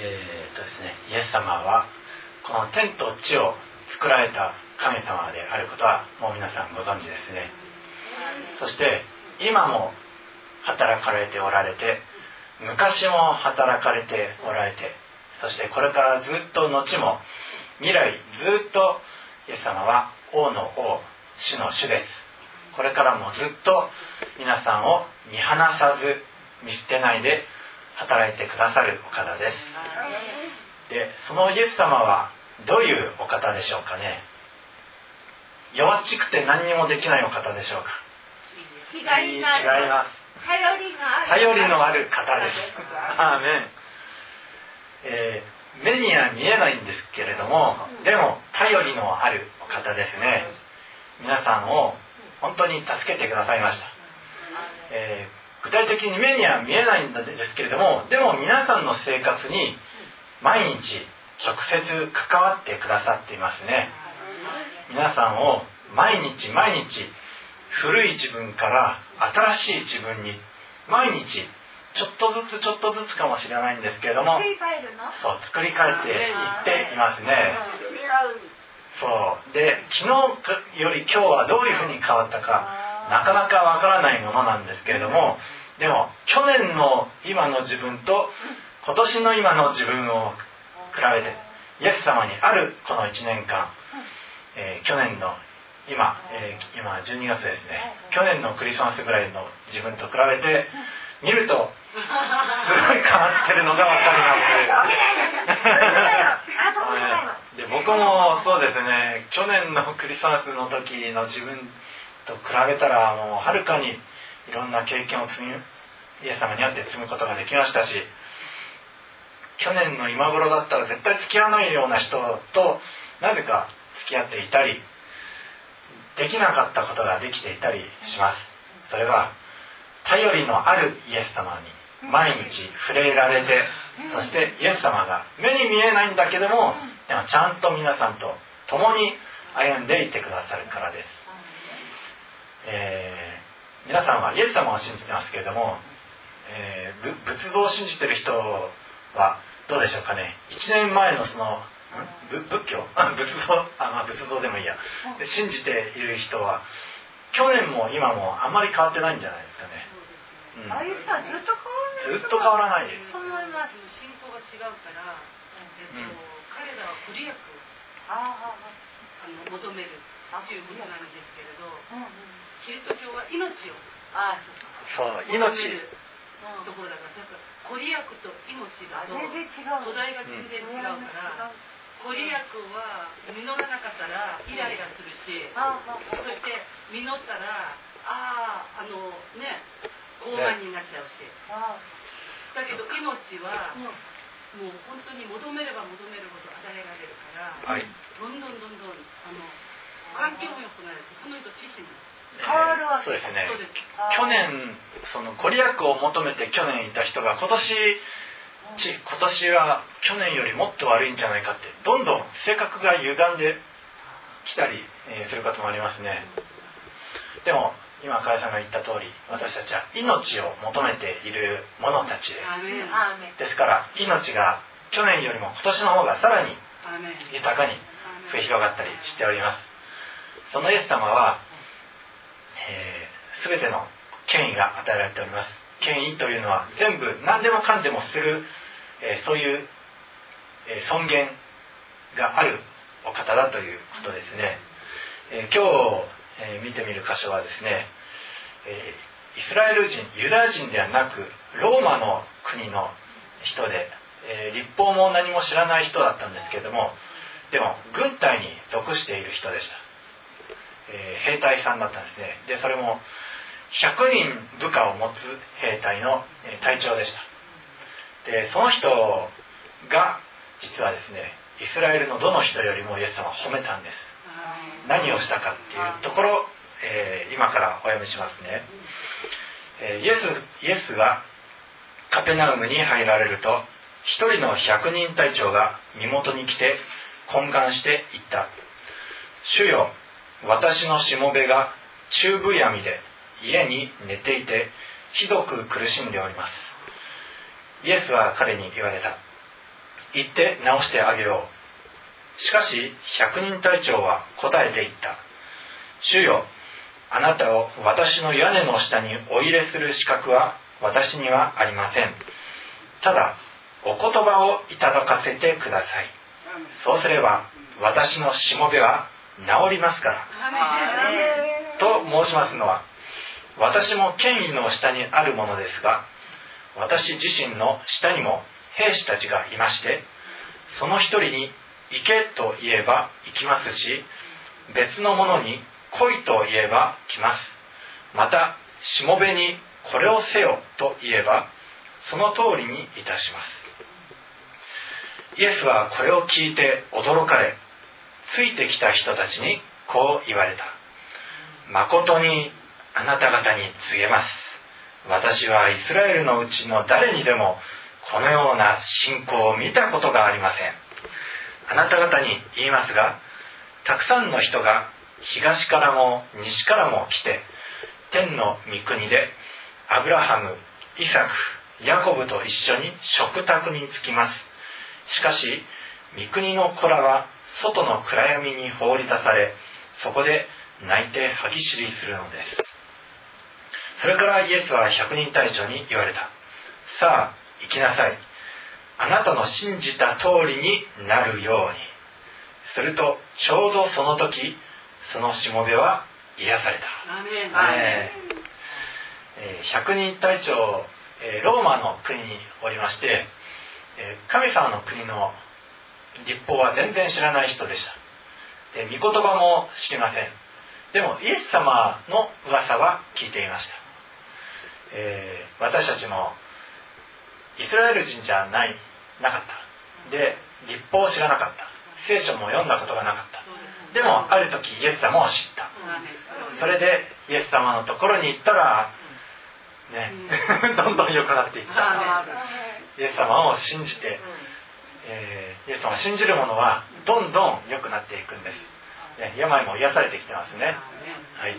えー、っとですねイエス様はこの天と地を作られた神様であることはもう皆さんご存知ですね。そして今も働かれておられて昔も働かれておられてそしてこれからずっと後も未来ずっとイエス様は王の王主の主です。これからもずっと皆さんを見放さず見捨てないで働いてくださるお方です。でそのイエス様はどういうお方でしょうかね。弱っちくて何にもできないお方でしょうか。違います。頼りのある方です。アーメン、えー、目には見えないんですけれどもでも頼りのあるお方ですね。皆さんを本当に助けてくださいました、えー、具体的に目には見えないんですけれどもでも皆さんの生活に毎日直接関わってくださっていますね。皆さんを毎日毎日古い自分から新しい自分に毎日ちょっとずつちょっとずつかもしれないんですけれどもそう作り変えていっていますね。そう。で昨日より今日はどういうふうに変わったかなかなかわからないものなんですけれどもでも去年の今の自分と今年の今の自分を比べてイエス様にあるこの1年間、えー、去年の今、えー、今12月ですね。去年のクリスマスぐらいの自分と比べて見るとすごい変わってるのが分かります。で僕もそうですね。去年のクリスマスの時の自分と比べたらもうはるかにいろんな経験を積みイエス様にあって積むことができましたし去年の今頃だったら絶対付き合わないような人となぜか付き合っていたりできなかったことができていたりします。それは頼りのあるイエス様に毎日触れられてそしてイエス様が目に見えないんだけどもでもちゃんと皆さんと共に歩んでいてくださるからです、えー、皆さんはイエス様を信じてますけれども、えー、仏像を信じてる人はどうでしょうかね？1年前のその仏教？仏像？あ、まあ、仏像でもいいや。信じている人は去年も今もあんまり変わってないんじゃないですかね。うん、ああいう人はずっと変わらない。ずっと変わらないです。そう思います。信仰が違うから、えっと、うん、彼らは不利益ああの求めるということなんですけれど、キリスト教は命を。あそう命。ところだからだからご利益と命だと土台が全然違うから。ご利益は実らなかったらイライラするしそして実ったらあああのね傲慢になっちゃうし。だけど命はもう本当に求めれば求めるほど与えられるから、はい、どんどんどんどんあの環境も良くなるしその人知識も。変わるわけです。ね去年そのご利益を求めて去年いた人が今年今年は去年よりもっと悪いんじゃないかってどんどん性格が歪んできたり、えすることもありますね。でも今加谷さんが言った通り私たちは命を求めている者たちです。ですから命が去年よりも今年の方がさらに豊かに増え広がったりしておりますそのイエス様は、えー、全ての権威が与えられております。権威というのは全部何でもかんでもする、えー、そういう、え、尊厳があるお方だということですね、えー、今日え、見てみる箇所はですね、え、イスラエル人ユダヤ人ではなくローマの国の人で、えー、立法も何も知らない人だったんですけどもでも軍隊に属している人でした、え兵隊さんだったんですね。でそれも100人部下を持つ兵隊の隊長でした。でその人が実はですねイスラエルのどの人よりもイエス様を褒めたんです。何をしたかっていうところ、えー、今からお読みしますね、えー、イエスイエスがカペナウムに入られると一人の百人隊長が身元に来て懇願して言った「主よ私のしもべが中部闇で家に寝ていてひどく苦しんでおります」イエスは彼に言われた。行って直してあげよう。しかし百人隊長は答えて言った。主よあなたを私の屋根の下にお入れする資格は私にはありません。ただお言葉をいただかせてください。そうすれば私のしもべは治りますから。と申しますのは私も権威の下にあるものですが私自身の下にも兵士たちがいましてその一人に行けと言えば行きますし別の者に来いと言えば来ます。またしもべにこれをせよと言えばその通りにいたします。イエスはこれを聞いて驚かれついてきた人たちにこう言われた。誠にあなた方に告げます。私はイスラエルのうちの誰にでもこのような信仰を見たことがありません。あなた方に言いますがたくさんの人が東からも西からも来て天の御国でアブラハムイサクヤコブと一緒に食卓に着きます。しかし御国の子らは外の暗闇に放り出されそこで泣いて歯ぎしりするのです。それからイエスは百人隊長に言われた。さあ行きなさい。あなたの信じた通りになるように。するとちょうどその時そのしもべは癒された、え。ー、百人隊長、えー、ローマの国におりまして、えー、神様の国の立法は全然知らない人でした。で御言葉も知りません。でもイエス様の噂は聞いていました、えー、私たちもイスラエル人じゃないなかった。で立法を知らなかった。聖書も読んだことがなかった。でもある時イエス様を知った。それでイエス様のところに行ったらね どんどん良くなっていった。イエス様を信じてえー、イエス様を信じる者はどんどん良くなっていくんです、ね、病も癒されてきてますね、はい。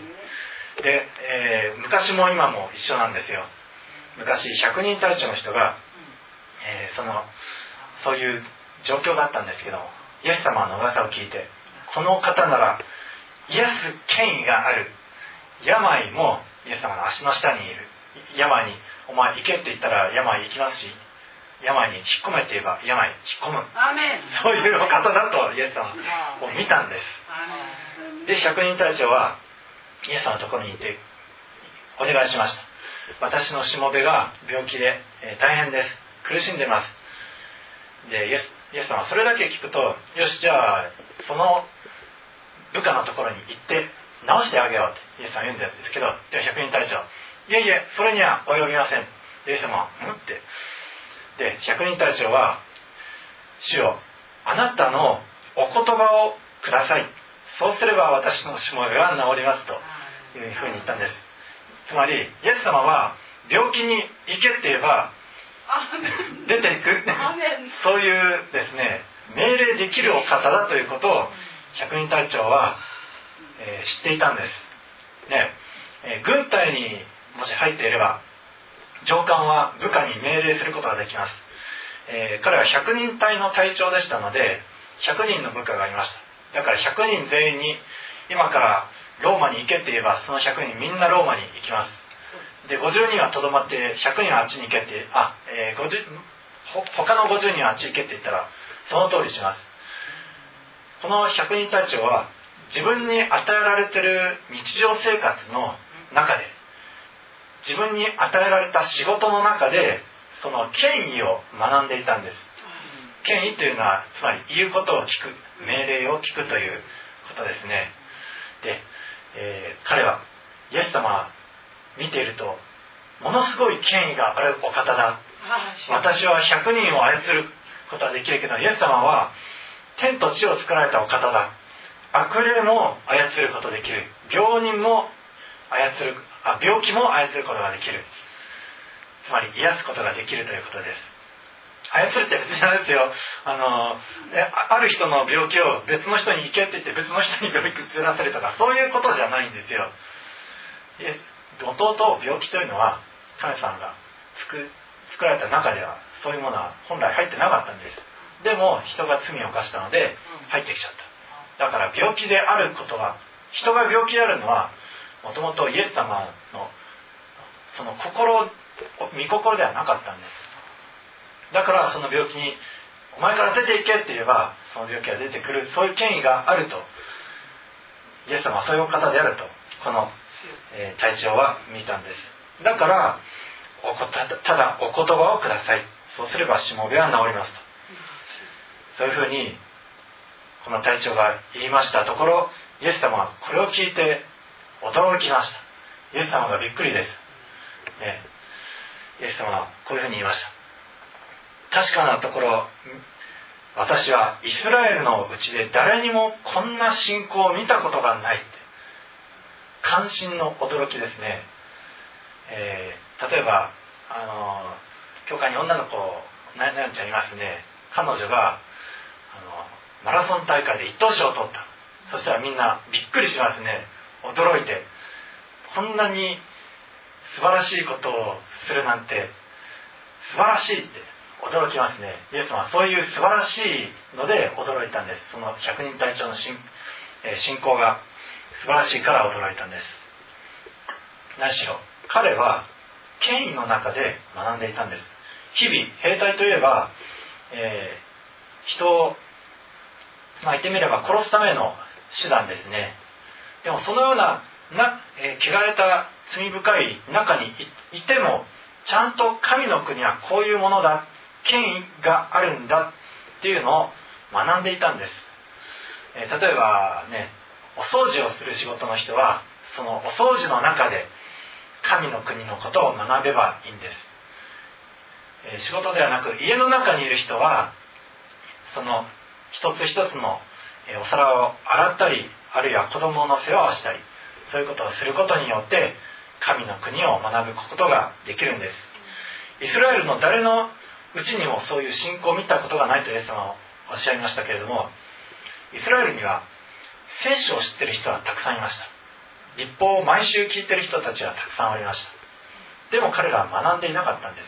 で、えー、昔も今も一緒なんですよ。昔100人隊長の人が、えー、そのそういう状況があったんですけどイエス様の噂を聞いてこの方なら癒す権威がある。病もイエス様の足の下にいる。病に「お前行け」って言ったら病行きますし病に引っ込めって言えば病に引っ込む。そういう方だとイエス様を見たんです。で百人隊長はイエス様のところにいてお願いしました。私のしもべが病気で、えー、大変です。苦しんでます。でイエスイエス様はそれだけ聞くとよしじゃあその部下のところに行って直してあげようってイエス様は言うんですけどじゃあ百人隊長いえいえそれには及びません。イエス様は「うん?」ってで百人隊長は「主よあなたのお言葉をください。そうすれば私のしもべは治ります」というふうに言ったんです。つまりイエス様は病気に行けって言えば出ていく。そういうですね命令できるお方だということを百人隊長は、えー、知っていたんです。ね、えー、軍隊にもし入っていれば上官は部下に命令することができます、えー、彼は100人隊の隊長でしたので100人の部下がいました。だから100人全員に今からローマに行けって言えばその100人みんなローマに行きます。で50人はとどまって100人はあっちに行けってあ、えー、50他の50人はあっち行けって言ったらその通りします。この100人隊長は自分に与えられてる日常生活の中で自分に与えられた仕事の中でその権威を学んでいたんです。権威というのはつまり言うことを聞く命令を聞くということですね。で、えー、彼はイエス様見ているとものすごい権威があるお方だ。私は100人を操ることはできるけどイエス様は天と地を作られたお方だ。悪霊も操ることできる。病人も操るあ病気も操ることができる。つまり癒すことができるということです。操るって別にあれですよ。あのある人の病気を別の人に行けって言って別の人に病気移らせるとかそういうことじゃないんですよ。もともと病気というのは神様が作作られた中ではそういうものは本来入ってなかったんです。でも人が罪を犯したので入ってきちゃった。だから病気であることは人が病気であるのはもともとイエス様のその心御心ではなかったんです。だからその病気に「お前から出ていけ」って言えばその病気が出てくるそういう権威があると。イエス様はそういう方であると。この、えー、体調は見たんです。だからおこたただお言葉をください。そうすればしもべは治りますと。そういうふうにこの隊長が言いましたところイエス様はこれを聞いて驚きました。イエス様がびっくりです、ね、イエス様はこういうふうに言いました。確かなところ私はイスラエルのうちで誰にもこんな信仰を見たことがないって。関心の驚きですね、えー、例えばあの教会に女の子ななちゃんいますね。彼女があのマラソン大会で一等賞を取った。そしたらみんなびっくりしますね。驚いてこんなに素晴らしいことをするなんて素晴らしいって驚きますね。イエス様はそういう素晴らしいので驚いたんです。その百人隊長の信,、え信仰が素晴らしいから驚いたんです。何しろ彼は権威の中で学んでいたんです。日々兵隊といえば、えー、人をまあ言ってみれば殺すための手段ですね。でもそのようなな、えー、汚れた罪深い中にいてもちゃんと神の国はこういうものだ権威があるんだっていうのを学んでいたんです、えー、例えばねお掃除をする仕事の人はそのお掃除の中で神の国のことを学べばいいんです、えー、仕事ではなく家の中にいる人はその一つ一つのお皿を洗ったりあるいは子供の世話をしたりそういうことをすることによって神の国を学ぶことができるんです。イスラエルの誰のうちにもそういう信仰を見たことがないとイエス様はおっしゃいましたけれどもイスラエルには聖書を知ってる人はたくさんいました。立法を毎週聞いてる人たちはたくさんありました。でも彼らは学んでいなかったんです。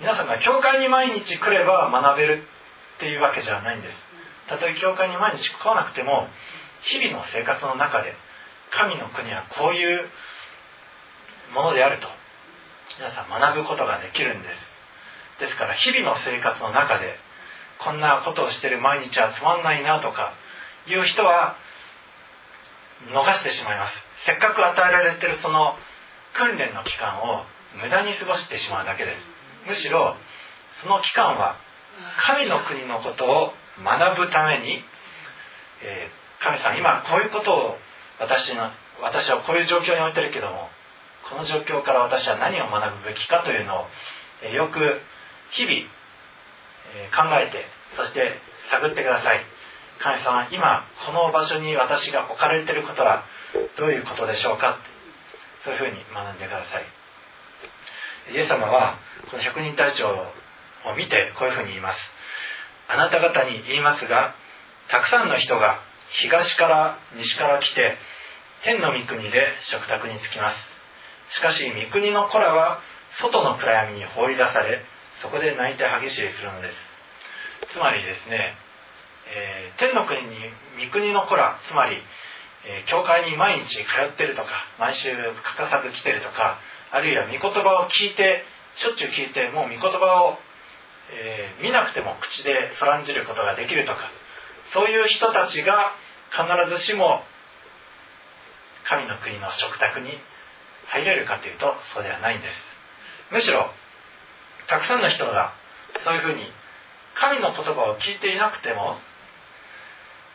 皆さんが教会に毎日来れば学べるっていうわけじゃないんです。たとえ教会に毎日来なくても日々の生活の中で神の国はこういうものであると皆さん学ぶことができるんです。ですから日々の生活の中でこんなことをしてる毎日はつまんないなとかいう人は逃してしまいます。せっかく与えられてるその訓練の期間を無駄に過ごしてしまうだけです。むしろその期間は神の国のことを学ぶために、えー、神さん今こういうことを私の私はこういう状況に置いてるけどもこの状況から私は何を学ぶべきかというのを、よく日々、考えてそして探ってください。神様今この場所に私が置かれてることはどういうことでしょうか？そういうふうに学んでください。イエス様はこの百人隊長を見てこういうふうに言います。あなた方に言いますがたくさんの人が東から西から来て天の御国で食卓に着きます。しかし御国の子らは外の暗闇に放り出されそこで泣いて歯ぎしりするのです。つまりですね、えー、天の国に御国の子らつまり、えー、教会に毎日通ってるとか毎週欠かさず来てるとかあるいは御言葉を聞いてしょっちゅう聞いてもう御言葉をえー、見なくても口でそらんじることができるとかそういう人たちが必ずしも神の国の食卓に入れるかというとそうではないんですむしろたくさんの人がそういうふうに神の言葉を聞いていなくても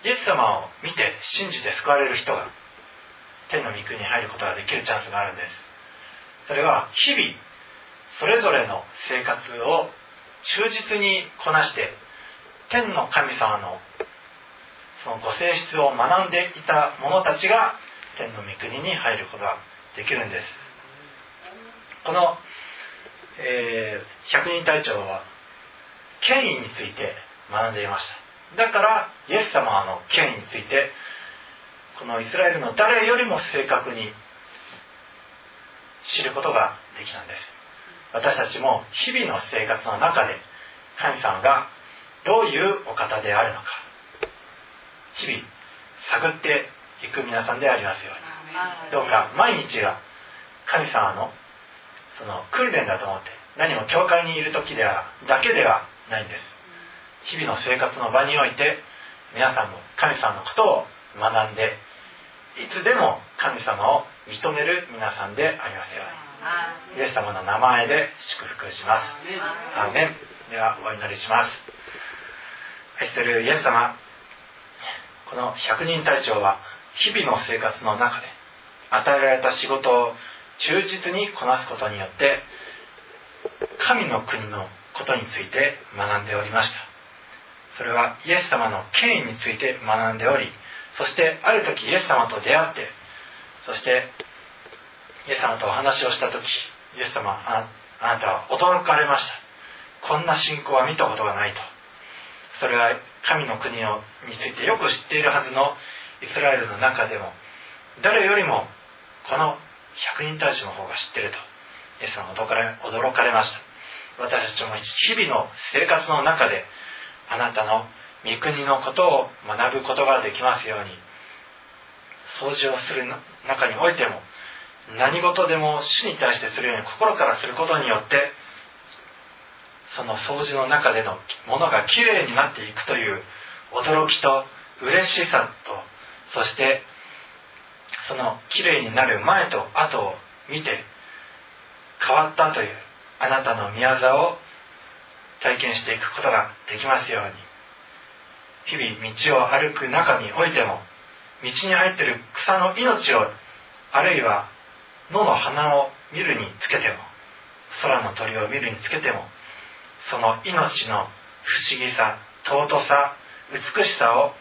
イエス様を見て信じて救われる人が天の御国に入ることができるチャンスがあるんです。それは日々それぞれの生活を忠実にこなして天の神様のそのご性質を学んでいた者たちが天の御国に入ることができるんです。この、えー、百人隊長は権威について学んでいました。だからイエス様の権威についてこのイスラエルの誰よりも正確に知ることができたんです。私たちも日々の生活の中で神様がどういうお方であるのか。日々探っていく皆さんでありますように。どうか毎日が神様のその訓練だと思って何も教会にいる時ではだけではないんです。日々の生活の場において皆さんも神様のことを学んでいつでも神様を認める皆さんでありますように。イエス様の名前で祝福します。アーメン。ではお祈りします。愛するイエス様この百人隊長は日々の生活の中で与えられた仕事を忠実にこなすことによって神の国のことについて学んでおりました。それはイエス様の権威について学んでおりそしてある時イエス様と出会ってそしてイエス様とお話をした時イエス様あなたは驚かれました。こんな信仰は見たことがないと。それは神の国をについてよく知っているはずのイスラエルの中でも誰よりもこの百人隊長の方が知っているとイエス様は驚かれました。私たちも日々の生活の中であなたの御国のことを学ぶことができますように掃除をする中においても何事でも主に対してするように心からすることによってその掃除の中でのものがきれいになっていくという驚きと嬉しさとそしてそのきれいになる前と後を見て変わったというあなたの宮沢を体験していくことができますように。日々道を歩く中においても道に入ってる草の命をあるいは野の花を見るにつけても空の鳥を見るにつけてもその命の不思議さ尊さ美しさを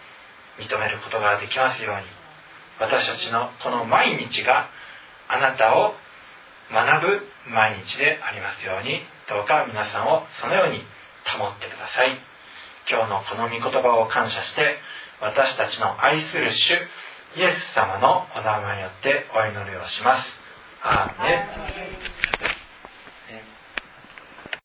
認めることができますように。私たちのこの毎日があなたを学ぶ毎日でありますように。どうか皆さんをそのように保ってください。今日のこの御言葉を感謝して私たちの愛する主イエス様のお名前によってお祈りをします。アーメン。